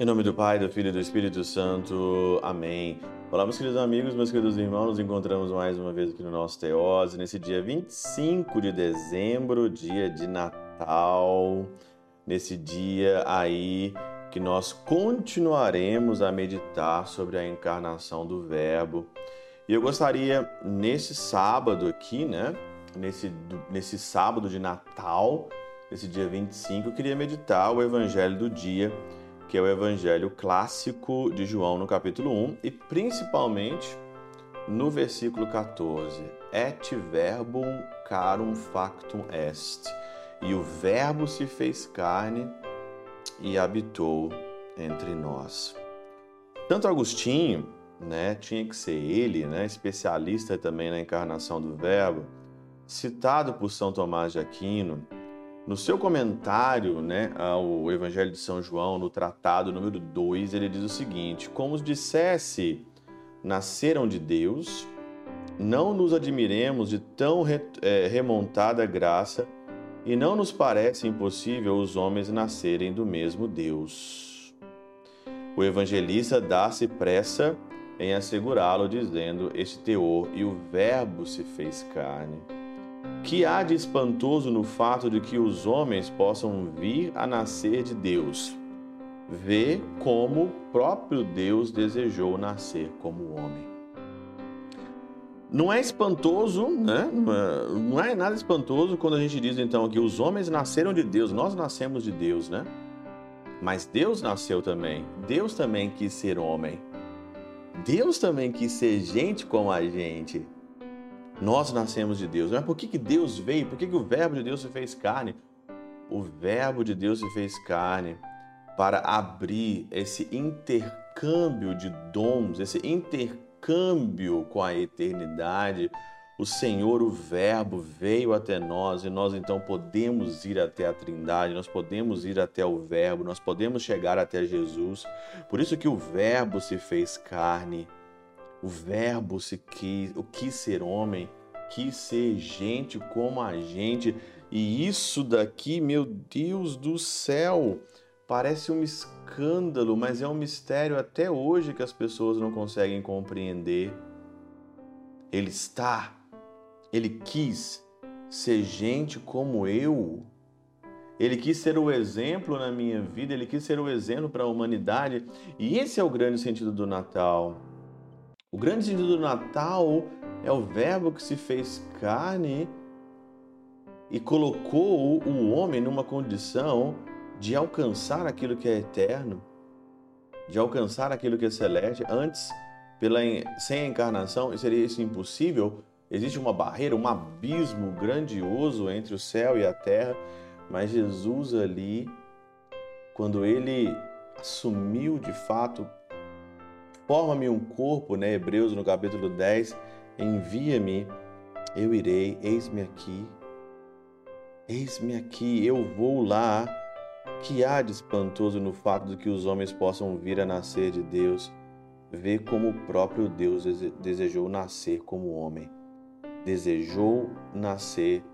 Em nome do Pai, do Filho e do Espírito Santo. Amém. Olá, meus queridos amigos, meus queridos irmãos, nos encontramos mais uma vez aqui no nosso Teose, nesse dia 25 de dezembro, dia de Natal. Nesse dia aí que nós continuaremos a meditar sobre a encarnação do Verbo. E eu gostaria, nesse sábado aqui, né, nesse, nesse sábado de Natal, nesse dia 25, eu queria meditar o Evangelho do dia que é o Evangelho clássico de João no capítulo 1 e principalmente no versículo 14. Et verbum carum factum est. E o Verbo se fez carne e habitou entre nós. Tanto Agostinho, né, tinha que ser ele, né, especialista também na encarnação do Verbo, citado por São Tomás de Aquino, no seu comentário né, ao Evangelho de São João, no tratado número 2, ele diz o seguinte: Como dissesse, nasceram de Deus, não nos admiremos de tão é, remontada graça, e não nos parece impossível os homens nascerem do mesmo Deus. O evangelista dá-se pressa em assegurá-lo, dizendo este teor, e o Verbo se fez carne. Que há de espantoso no fato de que os homens possam vir a nascer de Deus? Vê como o próprio Deus desejou nascer como homem. Não é espantoso, né? Não é nada espantoso quando a gente diz então que os homens nasceram de Deus, nós nascemos de Deus, né? Mas Deus nasceu também. Deus também quis ser homem. Deus também quis ser gente como a gente. Nós nascemos de Deus. Mas por que, que Deus veio? Por que, que o Verbo de Deus se fez carne? O Verbo de Deus se fez carne para abrir esse intercâmbio de dons, esse intercâmbio com a eternidade. O Senhor, o Verbo, veio até nós e nós então podemos ir até a Trindade, nós podemos ir até o Verbo, nós podemos chegar até Jesus. Por isso que o Verbo se fez carne o Verbo se quis, o quis ser homem, quis ser gente como a gente. E isso daqui, meu Deus do céu, parece um escândalo, mas é um mistério até hoje que as pessoas não conseguem compreender. Ele está, ele quis ser gente como eu. Ele quis ser o exemplo na minha vida, ele quis ser o exemplo para a humanidade. E esse é o grande sentido do Natal. O grande sentido do Natal é o Verbo que se fez carne e colocou o homem numa condição de alcançar aquilo que é eterno, de alcançar aquilo que é celeste. Antes, pela, sem a encarnação, seria isso impossível. Existe uma barreira, um abismo grandioso entre o céu e a terra, mas Jesus ali, quando ele assumiu de fato Forma-me um corpo, né? Hebreus no capítulo 10, envia-me, eu irei, eis-me aqui. Eis-me aqui, eu vou lá. Que há de espantoso no fato de que os homens possam vir a nascer de Deus? Vê como o próprio Deus desejou nascer como homem. Desejou nascer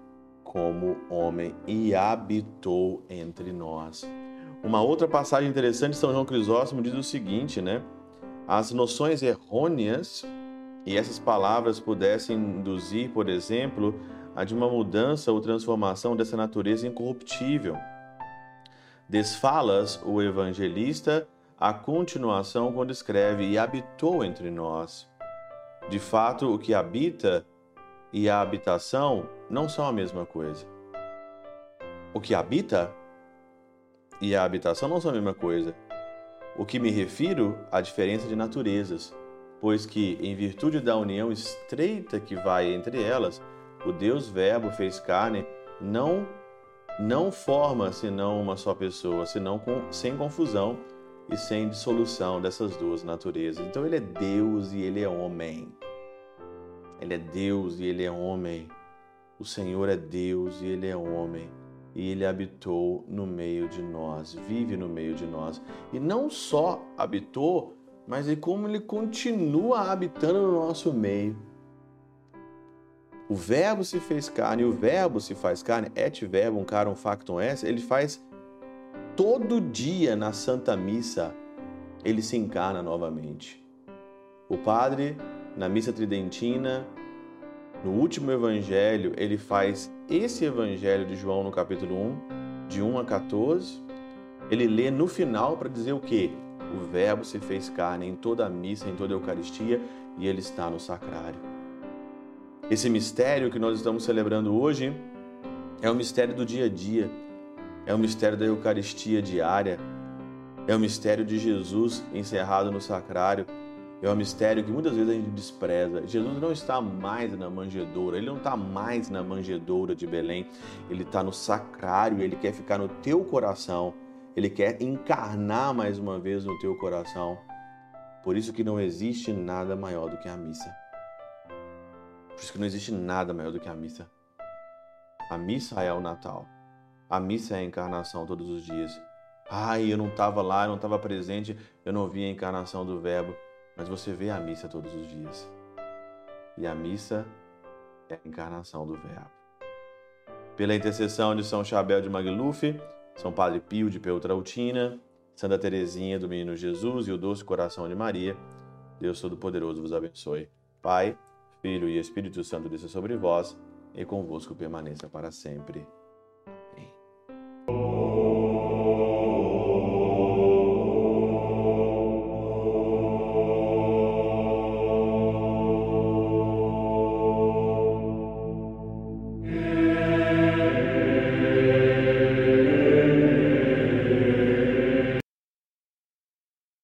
como homem e habitou entre nós. Uma outra passagem interessante, São João Crisóstomo diz o seguinte, né? as noções errôneas e essas palavras pudessem induzir, por exemplo, a de uma mudança ou transformação dessa natureza incorruptível. Desfalas o evangelista a continuação quando escreve e habitou entre nós. De fato, o que habita e a habitação não são a mesma coisa. O que habita e a habitação não são a mesma coisa. O que me refiro à diferença de naturezas, pois que, em virtude da união estreita que vai entre elas, o Deus Verbo fez carne não não forma senão uma só pessoa, senão com, sem confusão e sem dissolução dessas duas naturezas. Então ele é Deus e ele é homem. Ele é Deus e ele é homem. O Senhor é Deus e ele é homem e ele habitou no meio de nós, vive no meio de nós. E não só habitou, mas é como ele continua habitando no nosso meio. O verbo se fez carne, e o verbo se faz carne, et verbum carum factum est, ele faz todo dia na Santa Missa, ele se encarna novamente. O padre, na missa tridentina, no último evangelho, ele faz esse evangelho de João no capítulo 1, de 1 a 14. Ele lê no final para dizer o quê? O Verbo se fez carne em toda a missa, em toda a Eucaristia, e ele está no sacrário. Esse mistério que nós estamos celebrando hoje é o mistério do dia a dia, é o mistério da Eucaristia diária, é o mistério de Jesus encerrado no sacrário, é um mistério que muitas vezes a gente despreza. Jesus não está mais na manjedoura, ele não está mais na manjedoura de Belém, ele está no sacrário, ele quer ficar no teu coração, ele quer encarnar mais uma vez no teu coração. Por isso que não existe nada maior do que a missa. Por isso que não existe nada maior do que a missa. A missa é o Natal. A missa é a encarnação todos os dias. Ai, eu não estava lá, eu não estava presente, eu não vi a encarnação do Verbo. Mas você vê a missa todos os dias. E a missa é a encarnação do Verbo. Pela intercessão de São Chabel de Magluf, São Padre Pio de Peltrautina, Santa Teresinha do Menino Jesus e o Doce Coração de Maria, Deus Todo-Poderoso vos abençoe. Pai, Filho e Espírito Santo desça sobre vós e convosco permaneça para sempre.